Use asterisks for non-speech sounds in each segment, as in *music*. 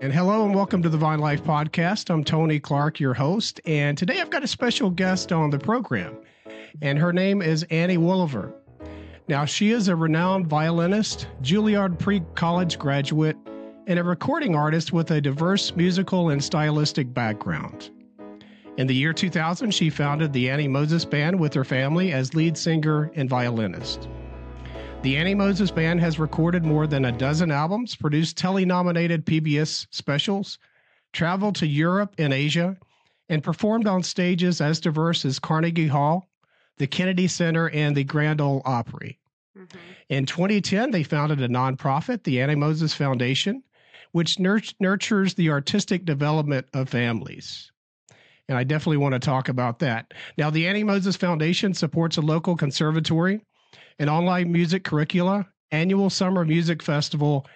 And hello and welcome to the Vine Life Podcast. I'm Tony Clark, your host, and today I've got a special guest on the program, and her name is Annie Wolaver. Now, she is a renowned violinist, Juilliard pre college graduate, and a recording artist with a diverse musical and stylistic background. In the year 2000, she founded the Annie Moses Band with her family as lead singer and violinist. The Annie Moses Band has recorded more than a dozen albums, produced Telly nominated PBS specials, traveled to Europe and Asia, and performed on stages as diverse as Carnegie Hall, the Kennedy Center, and the Grand Ole Opry. Mm-hmm. In 2010, they founded a nonprofit, the Annie Moses Foundation, which nurtures the artistic development of families. And I definitely want to talk about that. Now, the Annie Moses Foundation supports a local conservatory an online music curricula, annual summer music festival,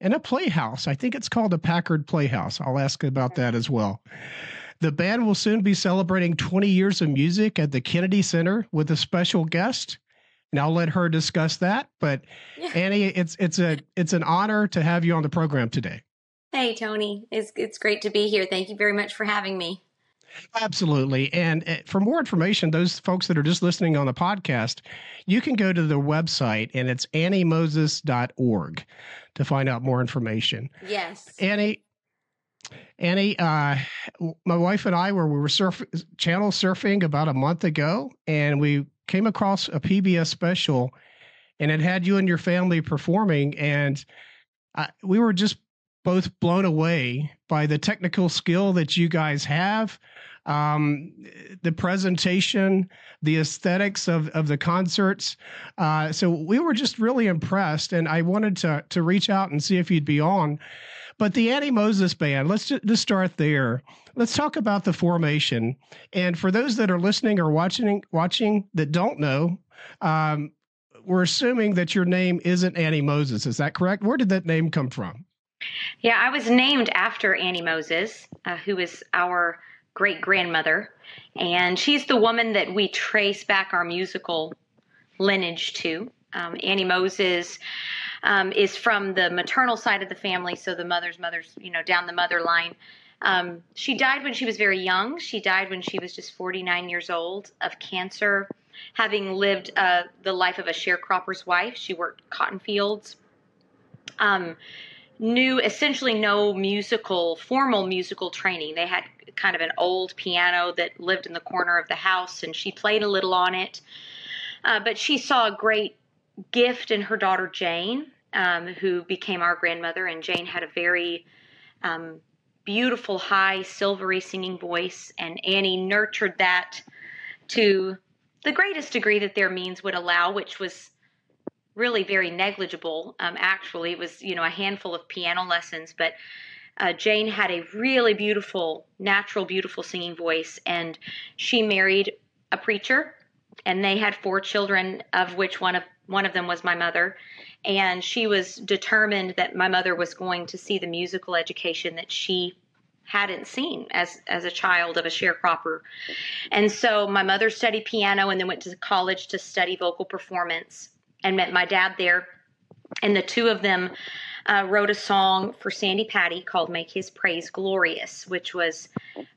and a playhouse. I think it's called the Packard Playhouse. I'll ask about that as well. The band will soon be celebrating 20 years of music at the Kennedy Center with a special guest. And I'll let her discuss that. But yeah. Annie, it's it's a it's an honor to have you on the program today. Hey Tony, it's it's great to be here. Thank you very much for having me. Absolutely. And eh, for more information, those folks that are just listening on the podcast, you can go to the website and it's anniemoses.org to find out more information. Yes. Annie, Annie, uh, my wife and I were we were surf channel surfing about a month ago, and we came across a PBS special, and it had you and your family performing, and uh, we were just both blown away by the technical skill that you guys have, um, the presentation, the aesthetics of, of the concerts. Uh, so we were just really impressed, and I wanted to to reach out and see if you'd be on. But the Annie Moses Band, let's just start there. Let's talk about the formation. And for those that are listening or watching watching that don't know, um, we're assuming that your name isn't Annie Moses. Is that correct? Where did that name come from? Yeah, I was named after Annie Moses, uh, who is our great grandmother. And she's the woman that we trace back our musical lineage to. Um, Annie Moses um, is from the maternal side of the family, so the mother's mother's, you know, down the mother line. Um, she died when she was very young. She died when she was just 49 years old of cancer, having lived uh, the life of a sharecropper's wife. She worked cotton fields. Um, knew essentially no musical, formal musical training. They had kind of an old piano that lived in the corner of the house, and she played a little on it. Uh, but she saw a great gift in her daughter Jane, um, who became our grandmother. And Jane had a very um, beautiful, high, silvery singing voice, and Annie nurtured that to the greatest degree that their means would allow, which was really very negligible. Um, actually, it was you know a handful of piano lessons, but uh, Jane had a really beautiful, natural, beautiful singing voice, and she married a preacher, and they had four children, of which one of one of them was my mother, and she was determined that my mother was going to see the musical education that she hadn't seen as as a child of a sharecropper. And so my mother studied piano and then went to college to study vocal performance and met my dad there. And the two of them uh, wrote a song for Sandi Patty called Make His Praise Glorious, which was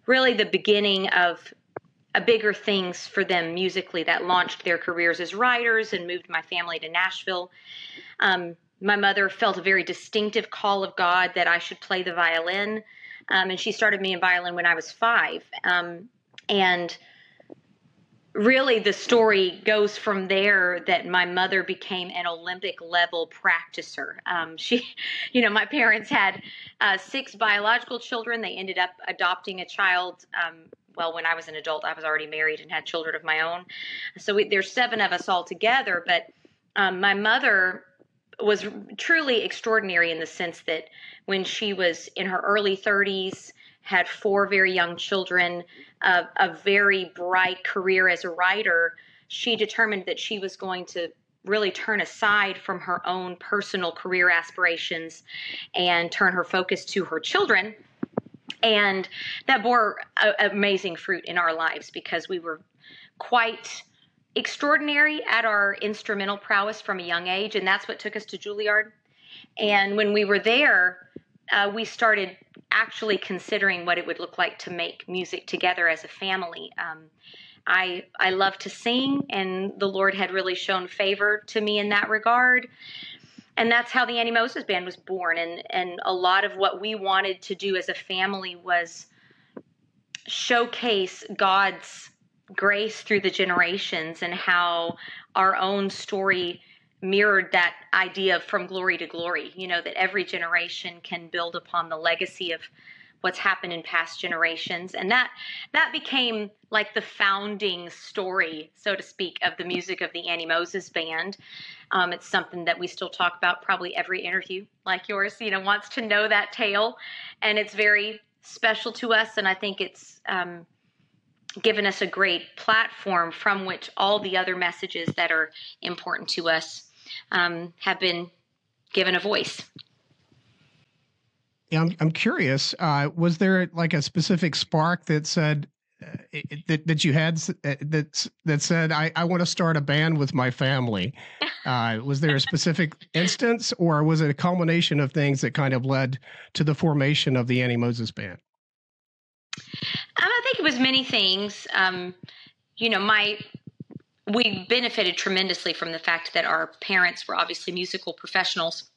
really the beginning of a bigger things for them musically that launched their careers as writers and moved my family to Nashville. Um, my mother felt a very distinctive call of God that I should play the violin. Um, and she started me in violin when I was five. Um, and really the story goes from there that my mother became an olympic level practicer. Um, she *laughs* you know my parents had uh, six biological children. They ended up adopting a child um, well when i was an adult i was already married and had children of my own. So we, there's seven of us all together but um, my mother was truly extraordinary in the sense that when she was in her early 30s had four very young children, a, a very bright career as a writer, she determined that she was going to really turn aside from her own personal career aspirations and turn her focus to her children. And that bore a, amazing fruit in our lives because we were quite extraordinary at our instrumental prowess from a young age. And that's what took us to Juilliard. And when we were there, uh, we started actually considering what it would look like to make music together as a family. Um, I I love to sing, and the Lord had really shown favor to me in that regard. And that's how the Annie Moses Band was born. And and a lot of what we wanted to do as a family was showcase God's grace through the generations and how our own story mirrored that idea of from glory to glory. You know, that every generation can build upon the legacy of what's happened in past generations and that that became like the founding story so to speak of the music of the annie moses band um, it's something that we still talk about probably every interview like yours you know wants to know that tale and it's very special to us and i think it's um, given us a great platform from which all the other messages that are important to us um, have been given a voice. Yeah, I'm, I'm curious. Uh, was there like a specific spark that said uh, that that you had uh, that that said I, I want to start a band with my family? *laughs* Uh, was there a specific instance, or was it a culmination of things that kind of led to the formation of the Annie Moses Band? Um, I think it was many things. Um, you know, my we benefited tremendously from the fact that our parents were obviously musical professionals.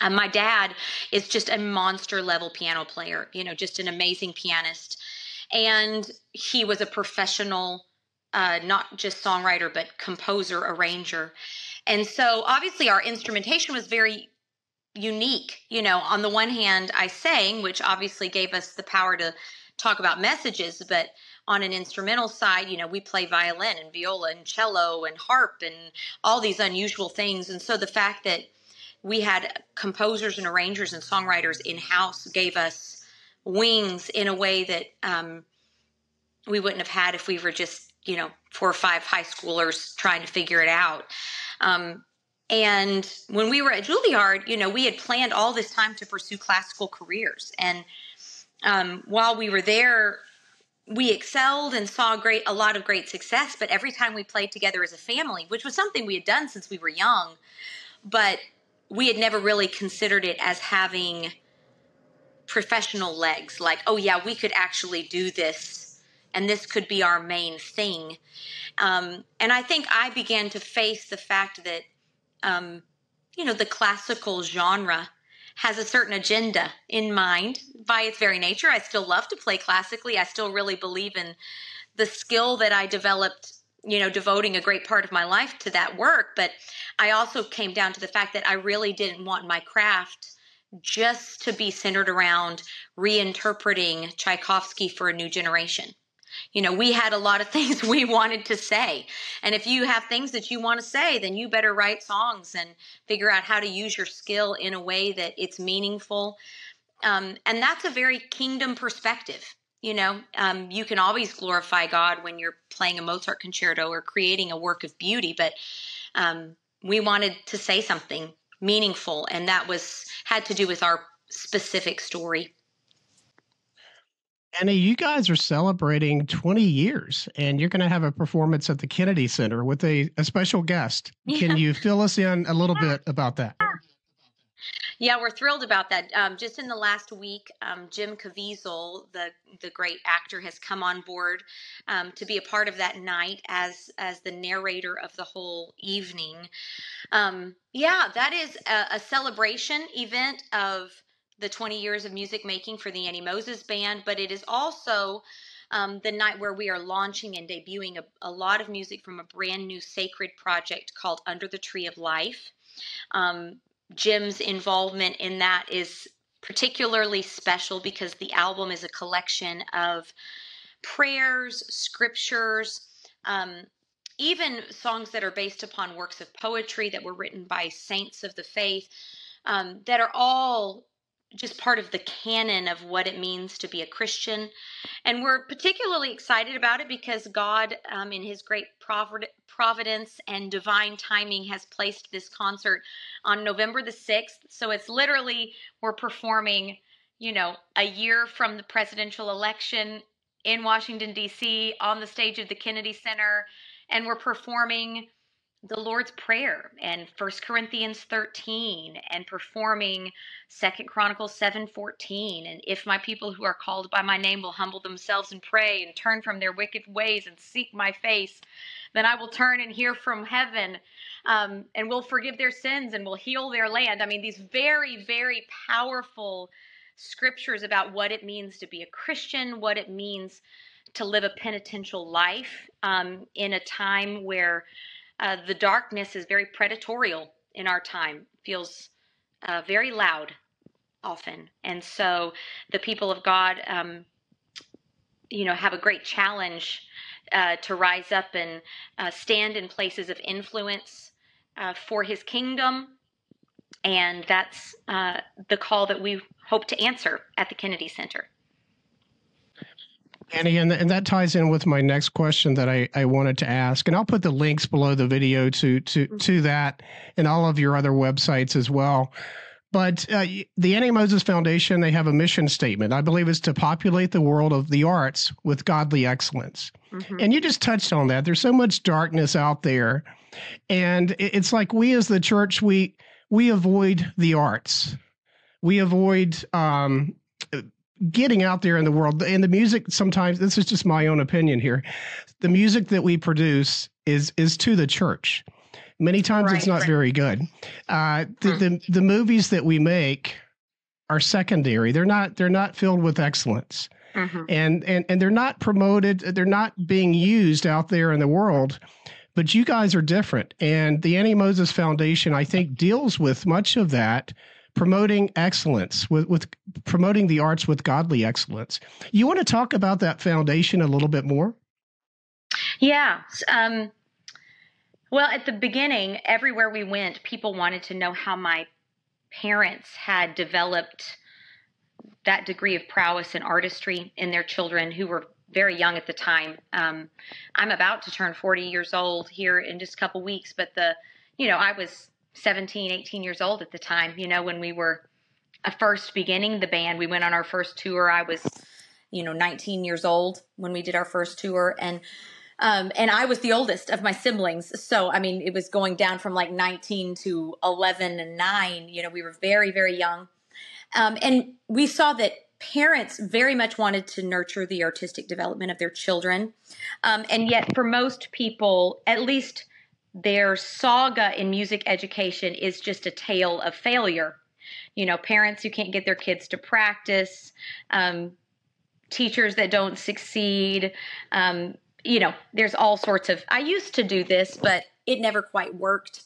Um, my dad is just a monster level piano player, you know, just an amazing pianist. And he was a professional, uh, not just songwriter, but composer, arranger. And so obviously our instrumentation was very unique. You know, on the one hand, I sang, which obviously gave us the power to talk about messages, but on an instrumental side, you know, we play violin and viola and cello and harp and all these unusual things. And so the fact that we had composers and arrangers and songwriters in house gave us wings in a way that um, we wouldn't have had if we were just, you know, four or five high schoolers trying to figure it out. Um, and when we were at Juilliard, you know, we had planned all this time to pursue classical careers. And um, while we were there, we excelled and saw great a lot of great success. But every time we played together as a family, which was something we had done since we were young, but we had never really considered it as having professional legs. Like, oh yeah, we could actually do this, and this could be our main thing. Um, and I think I began to face the fact that, um, you know, the classical genre has a certain agenda in mind by its very nature. I still love to play classically. I still really believe in the skill that I developed, you know, devoting a great part of my life to that work. But I also came down to the fact that I really didn't want my craft just to be centered around reinterpreting Tchaikovsky for a new generation. You know, we had a lot of *laughs* things we wanted to say. And if you have things that you want to say, then you better write songs and figure out how to use your skill in a way that it's meaningful. Um, and that's a very kingdom perspective. You know, um, you can always glorify God when you're playing a Mozart concerto or creating a work of beauty, but um, we wanted to say something meaningful, and that was had to do with our specific story. Annie, you guys are celebrating 20 years and you're going to have a performance at the Kennedy Center with a, a special guest. Yeah. Can you fill us in a little bit about that? Yeah, we're thrilled about that. Um, just in the last week, um, Jim Caviezel, the the great actor, has come on board um, to be a part of that night as as the narrator of the whole evening. Um, yeah, that is a, a celebration event of the 20 years of music making for the Annie Moses Band, but it is also um, the night where we are launching and debuting a, a, lot of music from a brand new sacred project called Under the Tree of Life. Um, Jim's involvement in that is particularly special because the album is a collection of prayers, scriptures, um, even songs that are based upon works of poetry that were written by saints of the faith um, that are all just part of the canon of what it means to be a Christian. And we're particularly excited about it because God, um, in His great providence and divine timing, has placed this concert on November the 6th. So it's literally, we're performing, you know, a year from the presidential election in Washington, D.C., on the stage of the Kennedy Center. And we're performing the Lord's Prayer and First Corinthians 13 and performing Second Chronicles 7:14 and if my people who are called by my name will humble themselves and pray and turn from their wicked ways and seek my face then I will turn and hear from heaven um, and will forgive their sins and will heal their land. I mean these very very powerful scriptures about what it means to be a Christian, what it means to live a penitential life um, in a time where uh, the darkness is very predatorial in our time, feels uh, very loud often. And so the people of God, um, you know, have a great challenge uh, to rise up and uh, stand in places of influence uh, for his kingdom. And that's uh, the call that we hope to answer at the Kennedy Center. Annie, and, and that ties in with my next question that I, I wanted to ask, and I'll put the links below the video to to mm-hmm. to that and all of your other websites as well. But uh, the Annie Moses Foundation, they have a mission statement. I believe is to populate the world of the arts with godly excellence. Mm-hmm. And you just touched on that. There's so much darkness out there, and it's like we as the church we we avoid the arts. We avoid um, getting out there in the world. And the music sometimes this is just my own opinion here. The music that we produce is is to the church. Many times right, it's not right. very good. Uh, the, hmm. the the movies that we make are secondary. They're not they're not filled with excellence. Mm-hmm. and and and they're not promoted they're not being used out there in the world but you guys are different. And the annie moses foundation i think deals with much of that promoting excellence with, with promoting the arts with godly excellence. You want to talk about that foundation a little bit more? Yeah. Um, well, at the beginning, everywhere we went, people wanted to know how my parents had developed that degree of prowess and artistry in their children who were very young at the time. Um, I'm about to turn 40 years old here in just a couple weeks, but the, you know, I was 17, 18 years old at the time. You know, when we were first beginning the band, we went on our first tour. I was, you know, 19 years old when we did our first tour. And, um, and I was the oldest of my siblings. So, I mean, it was going down from like 19 to 11 and 9. You know, we were very, very young. Um, and we saw that parents very much wanted to nurture the artistic development of their children. Um, and yet, for most people, at least their saga in music education is just a tale of failure. You know, parents who can't get their kids to practice, um, teachers that don't succeed. Um, you know, there's all sorts of. I used to do this, but it never quite worked.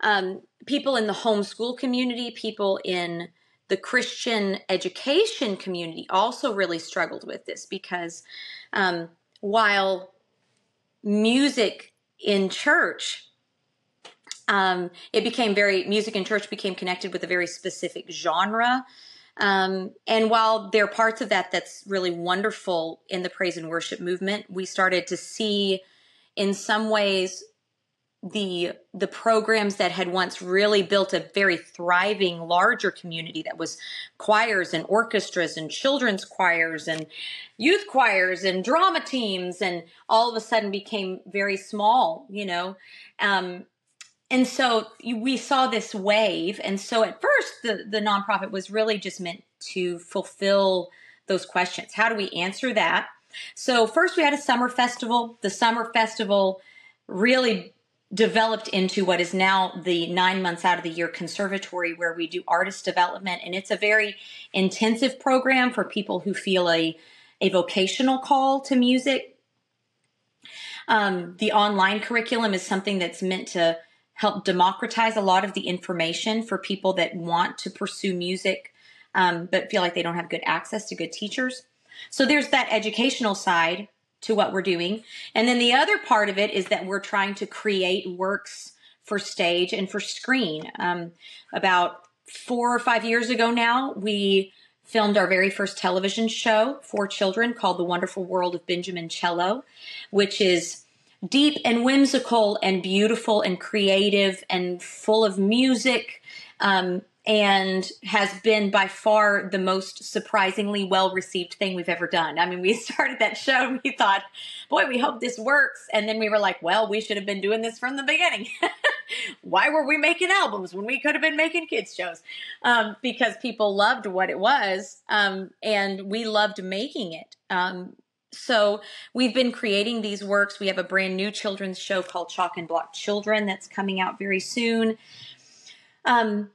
Um, people in the homeschool community, people in the Christian education community also really struggled with this because um, while music in church, um, it became very music in church became connected with a very specific genre. Um, and while there are parts of that that's really wonderful in the praise and worship movement, we started to see in some ways the the programs that had once really built a very thriving larger community that was choirs and orchestras and children's choirs and youth choirs and drama teams and all of a sudden became very small you know? Um, and so we saw this wave. And so at first the the nonprofit was really just meant to fulfill those questions. How do we answer that? So first we had a summer festival. The summer festival really developed into what is now the nine months out of the year conservatory where we do artist development. And it's a very intensive program for people who feel a, a vocational call to music. Um, the online curriculum is something that's meant to help democratize a lot of the information for people that want to pursue music um, but feel like they don't have good access to good teachers. So there's that educational side to what we're doing. And then the other part of it is that we're trying to create works for stage and for screen. Um, about four or five years ago now, we filmed our very first television show for children called The Wonderful World of Benjamin Cello, which is deep and whimsical and beautiful and creative and full of music. Um, and has been by far the most surprisingly well received thing we've ever done. I mean, we *laughs* started that show and we thought, boy, we hope this works. And then we were like, well, we should have been doing this from the beginning. *laughs* Why were we making albums when we could have been making kids' shows? Um, because people loved what it was um, and we loved making it. Um, so we've been creating these works. We have a brand new children's show called Chalk and Block Children that's coming out very soon. Um,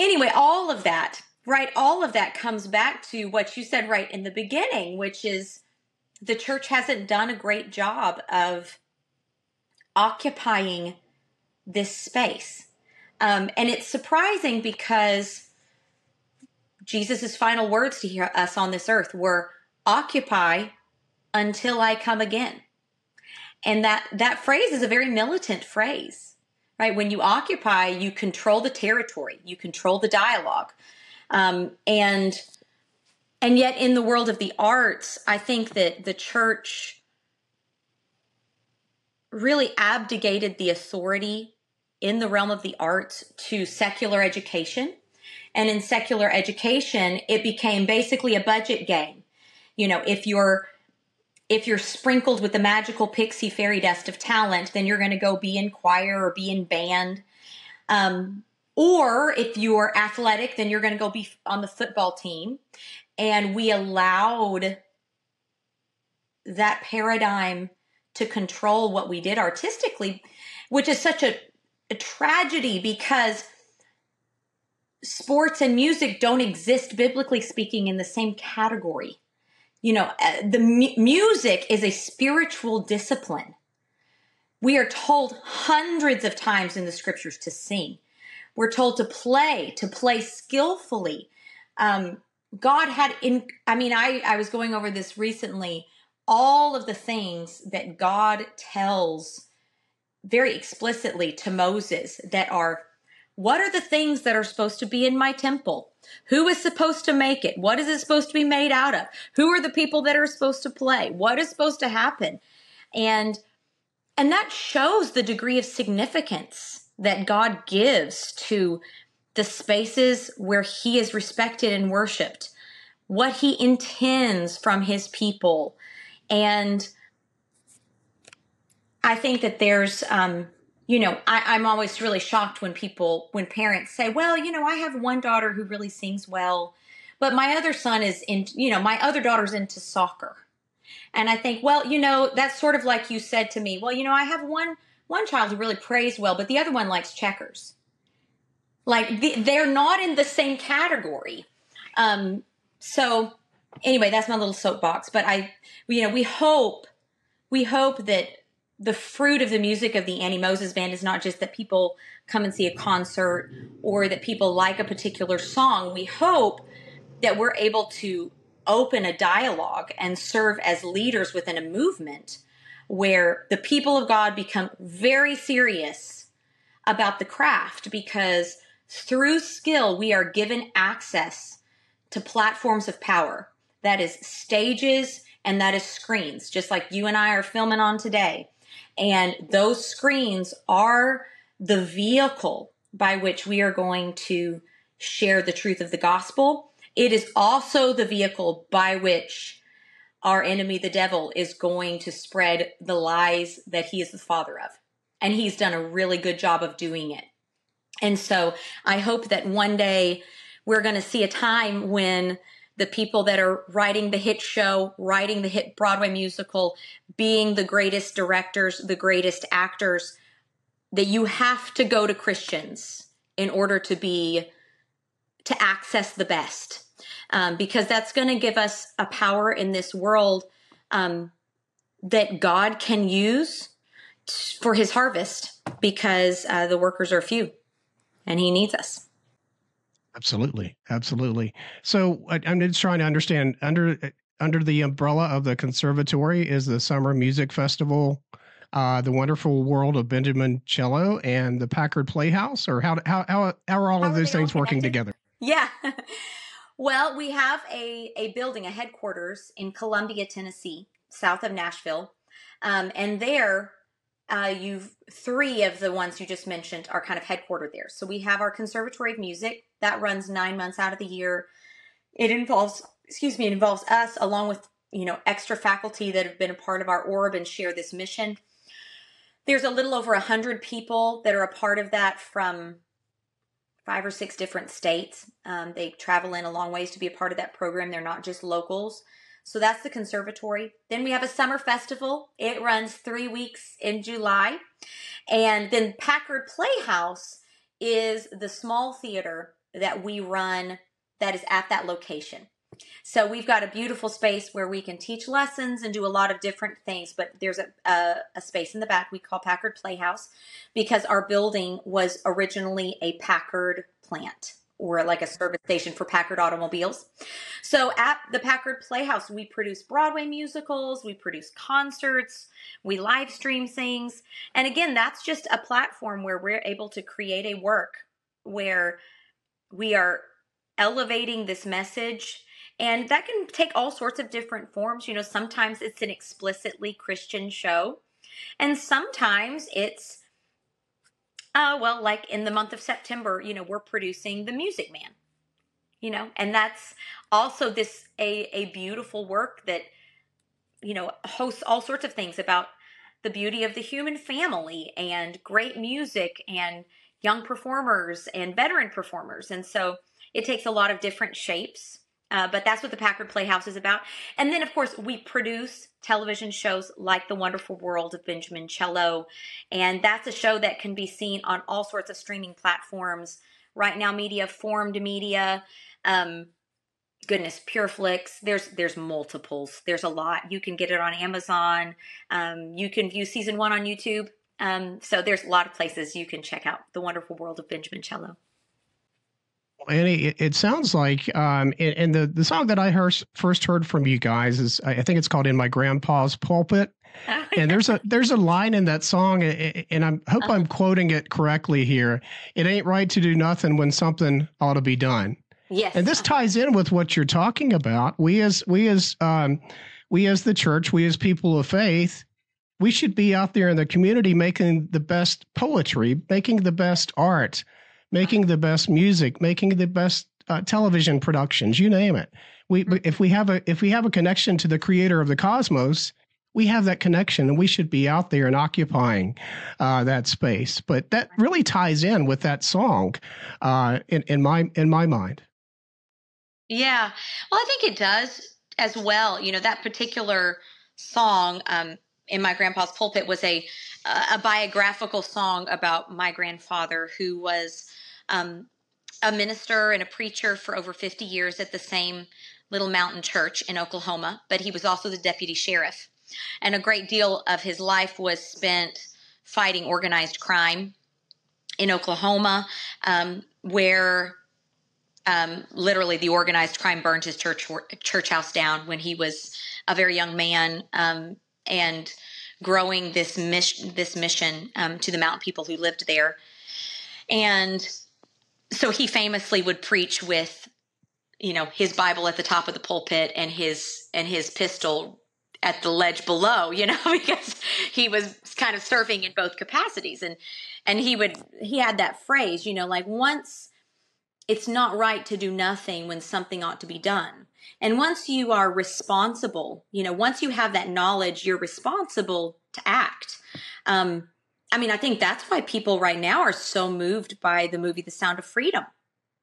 anyway, all of that, right? All of that comes back to what you said right in the beginning, which is the church hasn't done a great job of occupying this space. Um, and it's surprising because Jesus' final words to us on this earth were occupy until I come again. And that, that phrase is a very militant phrase, right? When you occupy, you control the territory, you control the dialogue. Um, and, and yet in the world of the arts, I think that the church really abdicated the authority in the realm of the arts to secular education. And in secular education, it became basically a budget game. You know, if you're if you're sprinkled with the magical pixie fairy dust of talent, then you're going to go be in choir or be in band. Um, or if you're athletic, then you're going to go be on the football team. And we allowed that paradigm to control what we did artistically, which is such a, a tragedy because sports and music don't exist, biblically speaking, in the same category you know, uh, the mu- music is a spiritual discipline. We are told hundreds of times in the scriptures to sing. We're told to play, to play skillfully. Um, God had in, I mean, I, I was going over this recently, all of the things that God tells very explicitly to Moses that are what are the things that are supposed to be in my temple? Who is supposed to make it? What is it supposed to be made out of? Who are the people that are supposed to play? What is supposed to happen? And and that shows the degree of significance that God gives to the spaces where he is respected and worshiped, what he intends from his people. And I think that there's um, you know, I, am always really shocked when people, when parents say, well, you know, I have one daughter who really sings well, but my other son is in, you know, my other daughter's into soccer. And I think, well, you know, that's sort of like you said to me, well, you know, I have one, one child who really prays well, but the other one likes checkers. Like the, they're not in the same category. Um, so anyway, that's my little soapbox, but I, you know, we hope, we hope that the fruit of the music of the Annie Moses Band is not just that people come and see a concert or that people like a particular song. We hope that we're able to open a dialogue and serve as leaders within a movement where the people of God become very serious about the craft because through skill we are given access to platforms of power that is stages and that is screens just like you and I are filming on today and those screens are the vehicle by which we are going to share the truth of the gospel. It is also the vehicle by which our enemy, the devil, is going to spread the lies that he is the father of. And he's done a really good job of doing it. And so I hope that one day we're going to see a time when the people that are writing the hit show, writing the hit Broadway musical, being the greatest directors, the greatest actors, that you have to go to Christians in order to be to access the best, um, because that's going to give us a power in this world um, that God can use t- for His harvest, because uh, the workers are few, and He needs us. Absolutely, absolutely. So I, am just trying to understand under under the umbrella of the conservatory is the Summer Music Festival, uh, the Wonderful World of Benjamin Cello, and the Packard Playhouse, or how how how, how are all how of those things working together? Yeah. *laughs* well, we have a a building, a headquarters in Columbia, Tennessee, south of Nashville, um, and there uh, you've three of the ones you just mentioned are kind of headquartered there. So we have our Conservatory of Music that runs nine months out of the year. It involves, excuse me, it involves us along with you know extra faculty that have been a part of our orb and share this mission. There's a little over a hundred people that are a part of that from five or six different states. Um, they travel in a long ways to be a part of that program. They're not just locals. So that's the conservatory. Then we have a summer festival. It runs three weeks in July. And then Packard Playhouse is the small theater that we run that is at that location. So we've got a beautiful space where we can teach lessons and do a lot of different things. But there's a, a, a, space in the back we call Packard Playhouse because our building was originally a Packard plant or like a service station for Packard automobiles. So at the Packard Playhouse, we produce Broadway musicals, we produce concerts, we live stream things. And again, that's just a platform where we're able to create a work where we are elevating this message. And that can take all sorts of different forms. You know, sometimes it's an explicitly Christian show, and sometimes it's uh, well, like in the month of September, you know, we're producing The Music Man, you know, and that's also this a, a beautiful work that, you know, hosts all sorts of things about the beauty of the human family and great music and young performers and veteran performers. And so it takes a lot of different shapes. Uh, but that's what the Packard Playhouse is about. And then, of course, we produce television shows like The Wonderful World of Benjamin Cello. And that's a show that can be seen on all sorts of streaming platforms. RightNow Media, formed media, um, goodness, PureFlix. There's there's multiples. There's a lot. You can get it on Amazon. Um, you can view season one on YouTube. Um, so there's a lot of places you can check out The Wonderful World of Benjamin Cello. Annie, it, it sounds like, um, and, the the song that I heard, first heard from you guys is, I think it's called "In My Grandpa's Pulpit," oh, *laughs* and there's a there's a line in that song, and I hope uh-huh. I'm quoting it correctly here. It ain't right to do nothing when something ought to be done. Yes, and this ties in with what you're talking about. We as we as um, we as the church, we as people of faith, we should be out there in the community making the best poetry, making the best art making the best music, making the best uh, television productions, you name it. We, if we have a if we have a connection to the creator of the cosmos, we have that connection, and we should be out there and occupying uh, that space. But that really ties in with that song, uh, in, in my in my mind. Yeah, well, I think it does as well. You know, that particular song um, in my grandpa's pulpit was a a biographical song about my grandfather who was um, a minister and a preacher for over 50 years at the same little mountain church in Oklahoma, but he was also the deputy sheriff. And a great deal of his life was spent fighting organized crime in Oklahoma, um, where um, literally the organized crime burned his church church house down when he was a very young man, um, and growing this mission this mission um, to the mountain people who lived there. And so he famously would preach with you know his bible at the top of the pulpit and his and his pistol at the ledge below you know *laughs* because he was kind of surfing in both capacities and and he would he had that phrase you know like once it's not right to do nothing when something ought to be done and once you are responsible you know once you have that knowledge you're responsible to act um I mean, I think that's why people right now are so moved by the movie The Sound of Freedom,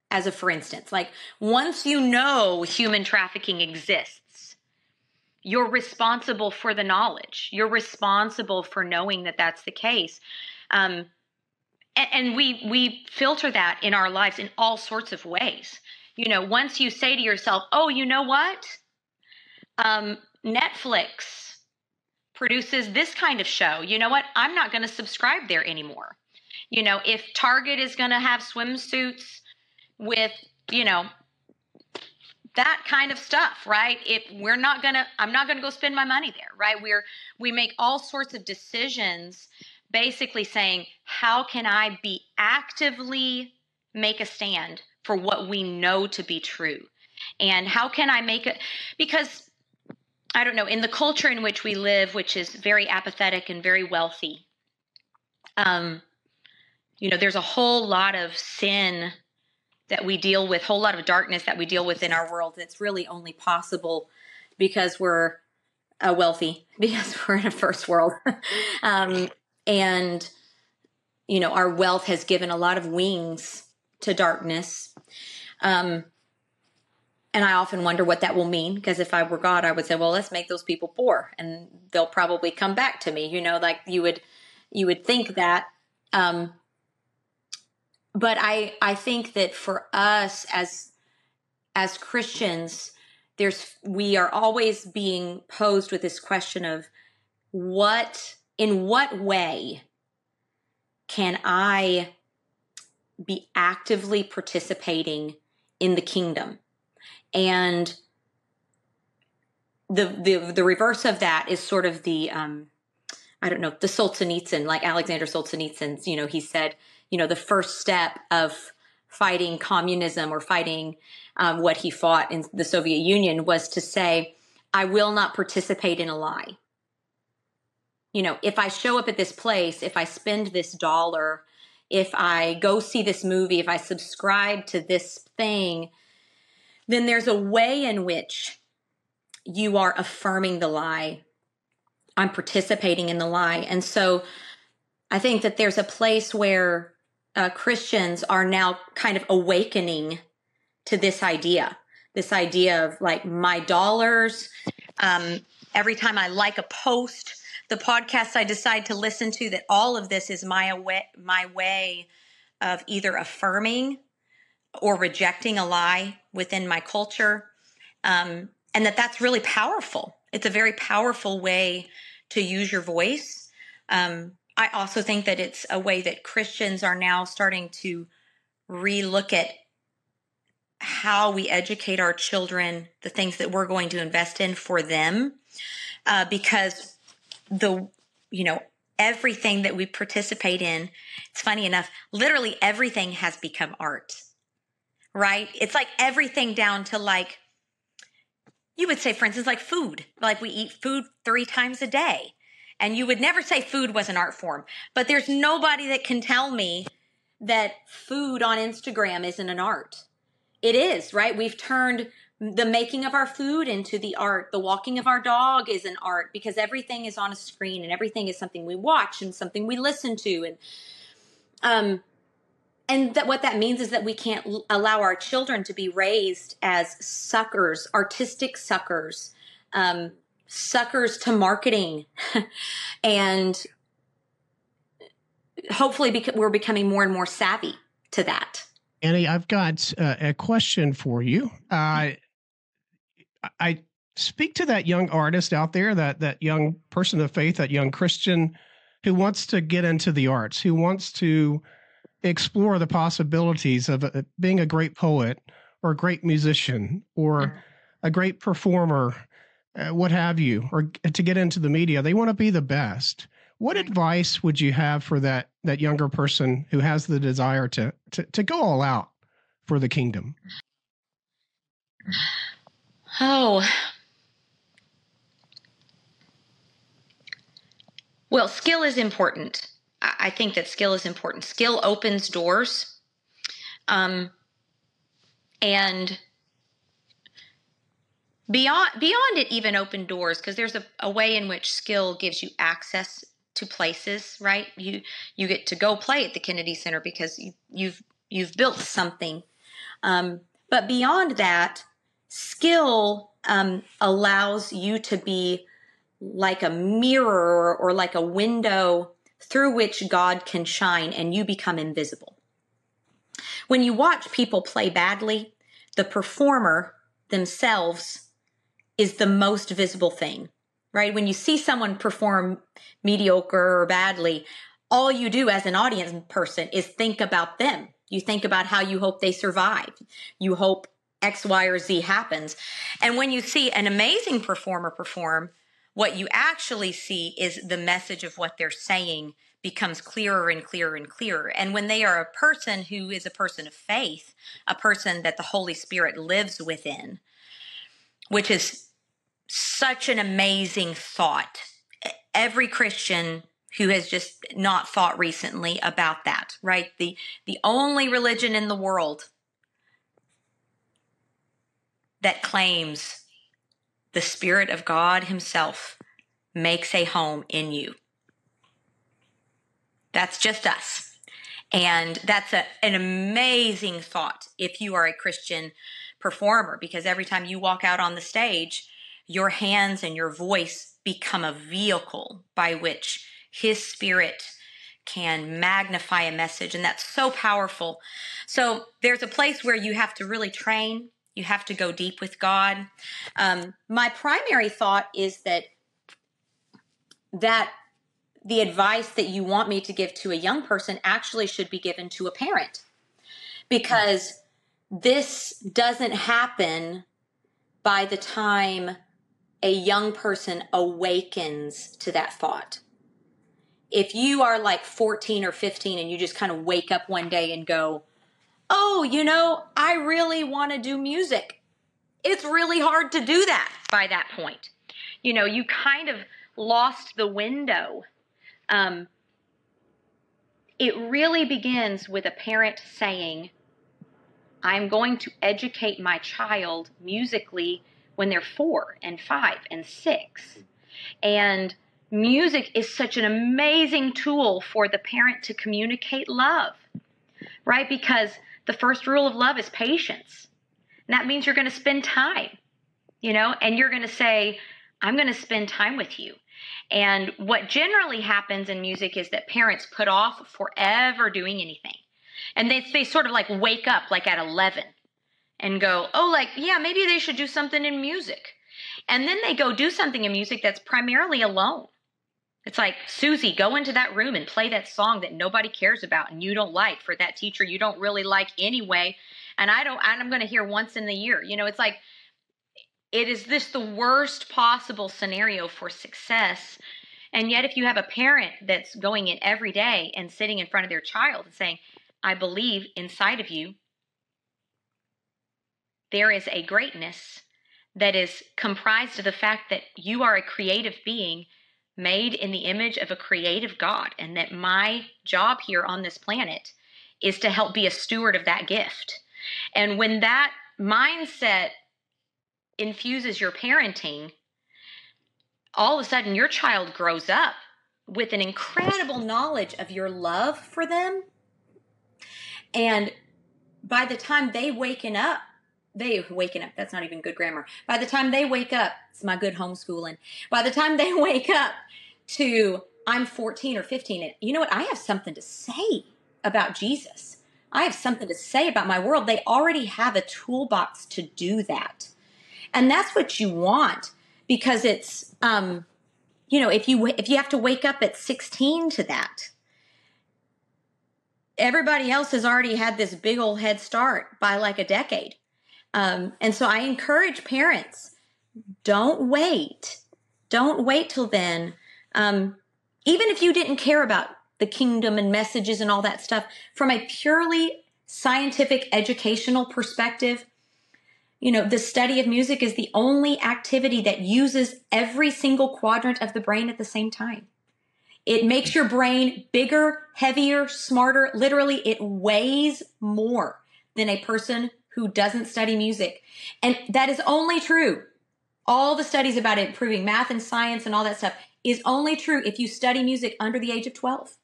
as a for instance. Like, once you know human trafficking exists, you're responsible for the knowledge. You're responsible for knowing that that's the case. Um, and, and we we filter that in our lives in all sorts of ways. You know, once you say to yourself, "Oh, you know what? Um, Netflix produces this kind of show, you know what? I'm not going to subscribe there anymore. You know, if Target is going to have swimsuits with, you know, that kind of stuff, right? If we're not going to I'm not going to go spend my money there, right? We're we make all sorts of decisions basically saying, how can I be actively make a stand for what we know to be true? And how can I make it because I don't know, in the culture in which we live, which is very apathetic and very wealthy, Um, you know, there's a whole lot of sin that we deal with, whole lot of darkness that we deal with in our world that's really only possible because we're uh, wealthy, *laughs* because we're in a first world. *laughs* um, and, you know, our wealth has given a lot of wings to darkness. Um, and I often wonder what that will mean because if I were God, I would say, well, let's make those people poor and they'll probably come back to me. You know, like you would, you would think that. Um, but I, I think that for us as, as Christians, there's, we are always being posed with this question of what, in what way can I be actively participating in the kingdom? And the the the reverse of that is sort of the um, I don't know the Solzhenitsyn, like Alexander Solzhenitsyn's. You know, he said, you know, the first step of fighting communism or fighting um, what he fought in the Soviet Union was to say, I will not participate in a lie. You know, if I show up at this place, if I spend this dollar, if I go see this movie, if I subscribe to this thing, then there's a way in which you are affirming the lie. I'm participating in the lie. And so I think that there's a place where uh, Christians are now kind of awakening to this idea this idea of like my dollars. Um, every time I like a post, the podcasts I decide to listen to, that all of this is my way, my way of either affirming or rejecting a lie within my culture. Um, and that that's really powerful. It's a very powerful way to use your voice. Um, I also think that it's a way that Christians are now starting to relook at how we educate our children, the things that we're going to invest in for them, uh, because the you know everything that we participate in. It's funny enough, literally everything has become art right? It's like everything down to like, you would say, for instance, like food. Like we eat food three times a day. And you would never say food was an art form. But there's nobody that can tell me that food on Instagram isn't an art. It is, right? We've turned the making of our food into the art. The walking of our dog is an art because everything is on a screen and everything is something we watch and something we listen to. And um, and that what that means is that we can't allow our children to be raised as suckers, artistic suckers, um, suckers to marketing, *laughs* and hopefully we're becoming more and more savvy to that. Annie, I've got uh, a question for you. Uh, I speak to that young artist out there, that that young person of faith, that young Christian who wants to get into the arts, who wants to explore the possibilities of uh, being a great poet or a great musician or mm-hmm. a great performer, uh, what have you, or to get into the media. They want to be the best. What advice would you have for that that younger person who has the desire to to, to go all out for the kingdom? Oh, well, skill is important. I think that skill is important. Skill opens doors. Um, and beyond beyond it even open doors because there's a, a way in which skill gives you access to places right you you get to go play at the kennedy center because you, you've you've built something um, but beyond that skill um, allows you to be like a mirror or like a window through which God can shine and you become invisible. When you watch people play badly, the performer themselves is the most visible thing, right? When you see someone perform mediocre or badly, all you do as an audience person is think about them. You think about how you hope they survive. You hope X, Y, or Z happens. And when you see an amazing performer perform, what you actually see is the message of what they're saying becomes clearer and clearer and clearer. And when they are a person who is a person of faith, a person that the Holy Spirit lives within, which is such an amazing thought. Every Christian who has just not thought recently about that, right? The the only religion in the world that claims the spirit of God himself makes a home in you. That's just us. And that's a, an amazing thought if you are a Christian performer, because every time you walk out on the stage, your hands and your voice become a vehicle by which His Spirit can magnify a message. And that's so powerful. So there's a place where you have to really train, you have to go deep with God. Um, my primary thought is that that the advice that you want me to give to a young person actually should be given to a parent because this doesn't happen by the time a young person awakens to that thought. If you are like 14 or 15 and you just kind of wake up one day and go, Oh, you know, I really want to do music. It's really hard to do that by that point. You know, you kind of lost the window um, it really begins with a parent saying, I'm going to educate my child musically when they're four and five and six. And music is such an amazing tool for the parent to communicate love, right? Because the first rule of love is patience. And that means you're going to spend time, you know, and you're going to say, I'm going to spend time with you. And what generally happens in music is that parents put off forever doing anything. And they, they sort of like wake up like at 11 and go, oh, like, yeah, maybe they should do something in music. And then they go do something in music that's primarily alone. It's like, Susie, go into that room and play that song that nobody cares about and you don't like for that teacher you don't really like anyway. And I don't, and I'm going to hear once in the year. You know, it's like, it is this the worst possible scenario for success. And yet, if you have a parent that's going in every day and sitting in front of their child and saying, I believe inside of you, there is a greatness that is comprised of the fact that you are a creative being made in the image of a creative God, and that my job here on this planet is to help be a steward of that gift. And when that mindset infuses your parenting, all of a sudden your child grows up with an incredible knowledge of your love for them. And by the time they waken up, they waken up, that's not even good grammar. By the time they wake up, it's my good homeschooling. By the time they *laughs* wake up to I'm 14 or 15, and you know what? I have something to say about Jesus. I have something to say about my world. They already have a toolbox to do that and that's what you want because it's um you know if you if you have to wake up at 16 to that everybody else has already had this big old head start by like a decade um, and so i encourage parents don't wait don't wait till then um, even if you didn't care about the kingdom and messages and all that stuff from a purely scientific educational perspective you know, the study of music is the only activity that uses every single quadrant of the brain at the same time. It makes your brain bigger, heavier, smarter. Literally, it weighs more than a person who doesn't study music. And that is only true. All the studies about improving math and science and all that stuff is only true if you study music under the age of 12.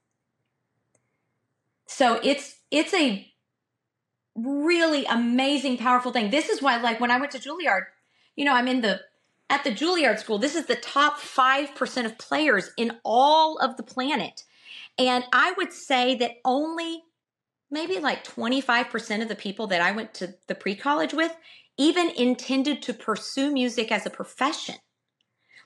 So it's it's a really amazing, powerful thing. This is why, like, when I went to Juilliard, you know, I'm in the at the Juilliard school. This is the top five percent of players in all of the planet, and I would say that only maybe like 25% of the people that I went to the pre college with even intended to pursue music as a profession.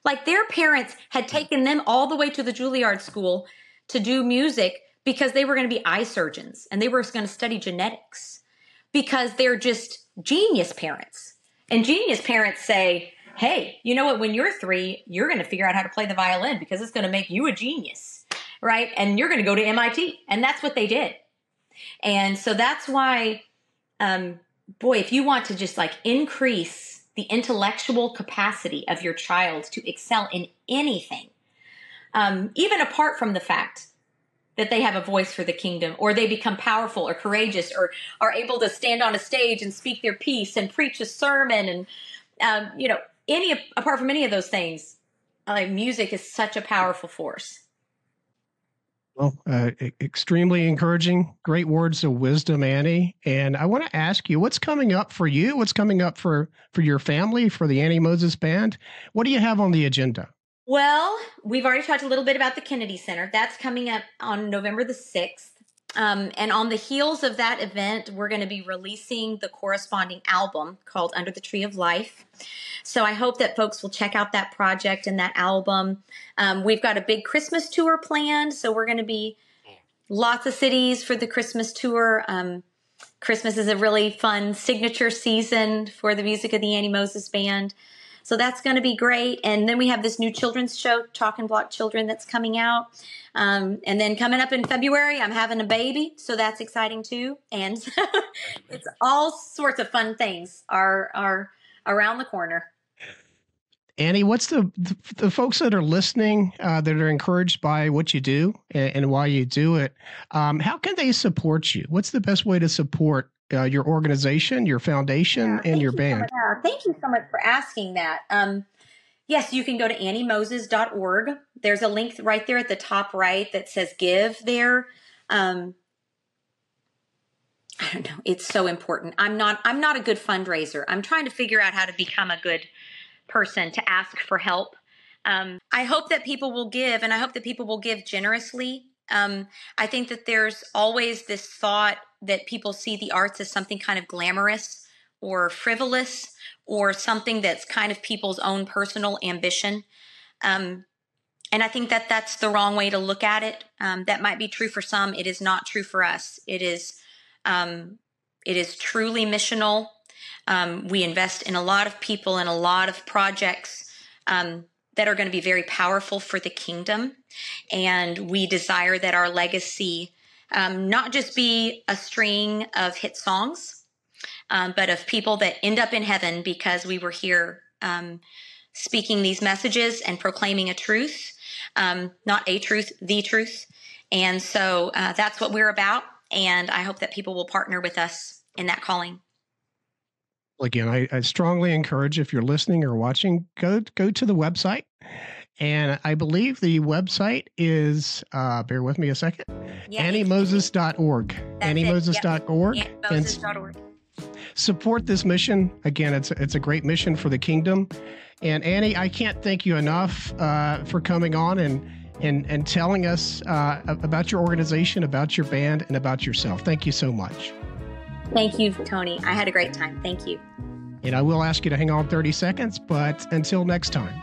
Like their parents had hmm. taken them all the way to the Juilliard school to do music because they were going to be eye surgeons and they were going to study genetics because they're just genius parents. And genius parents say, hey, you know what? When you're three, you're going to figure out how to play the violin because it's going to make you a genius, right? And you're going to go to MIT. And that's what they did. And so that's why, um, boy, if you want to just like increase the intellectual capacity of your child to excel in anything, um, even apart from the fact that they have a voice for the kingdom or they become powerful or courageous or are able to stand on a stage and speak their piece and preach a sermon and um, you know any apart from any of those things like music is such a powerful force well, uh, extremely encouraging. Great words of wisdom, Annie. And I want to ask you, what's coming up for you? What's coming up for for your family, for the Annie Moses Band? What do you have on the agenda? Well, we've already talked a little bit about the Kennedy Center. That's coming up on November the 6th. Um, and on the heels of that event, we're going to be releasing the corresponding album called Under the Tree of Life. So I hope that folks will check out that project and that album. Um, we've got a big Christmas tour planned. So we're going to be lots of cities for the Christmas tour. Um, Christmas is a really fun signature season for the music of the Annie Moses Band. So that's going to be great. And then we have this new children's show, Talking Block Children, that's coming out. Um, and then coming up in February, I'm having a baby, so that's exciting too. And *laughs* it's all sorts of fun things are are around the corner. Annie, what's the the folks that are listening uh, that are encouraged by what you do and, and why you do it? Um, how can they support you? What's the best way to support uh, your organization, your foundation, yeah, and your band. So thank you so much for asking that. Um, yes, you can go to anniemoses.org. There's a link right there at the top right that says give there. Um, I don't know. It's so important. I'm not I'm not a good fundraiser. I'm trying to figure out how to become a good person to ask for help. Um, I hope that people will give, and I hope that people will give generously. Um, I think that there's always this thought that people see the arts as something kind of glamorous or frivolous or something that's kind of people's own personal ambition. Um, and I think that that's the wrong way to look at it. Um, that might be true for some. It is not true for us. It is, um, it is truly missional. Um, we invest in a lot of people and a lot of projects um, that are going to be very powerful for the kingdom. And we desire that our legacy um, not just be a string of hit songs, um, but of people that end up in heaven because we were here um, speaking these messages and proclaiming a truth, um, not a truth, the truth. And so uh, that's what we're about. And I hope that people will partner with us in that calling. Again, I, I strongly encourage if you're listening or watching, go go to the website and I believe the website is, uh, bear with me a second, yeah, anniemoses.org. Anniemoses.org. Yep. Anniemoses.org. Support this mission. Again, it's, it's a great mission for the kingdom. And Annie, I can't thank you enough uh, for coming on and, and, and telling us uh, about your organization, about your band, and about yourself. Thank you so much. Thank you, Tony. I had a great time. Thank you. And I will ask you to hang on 30 seconds, but until next time.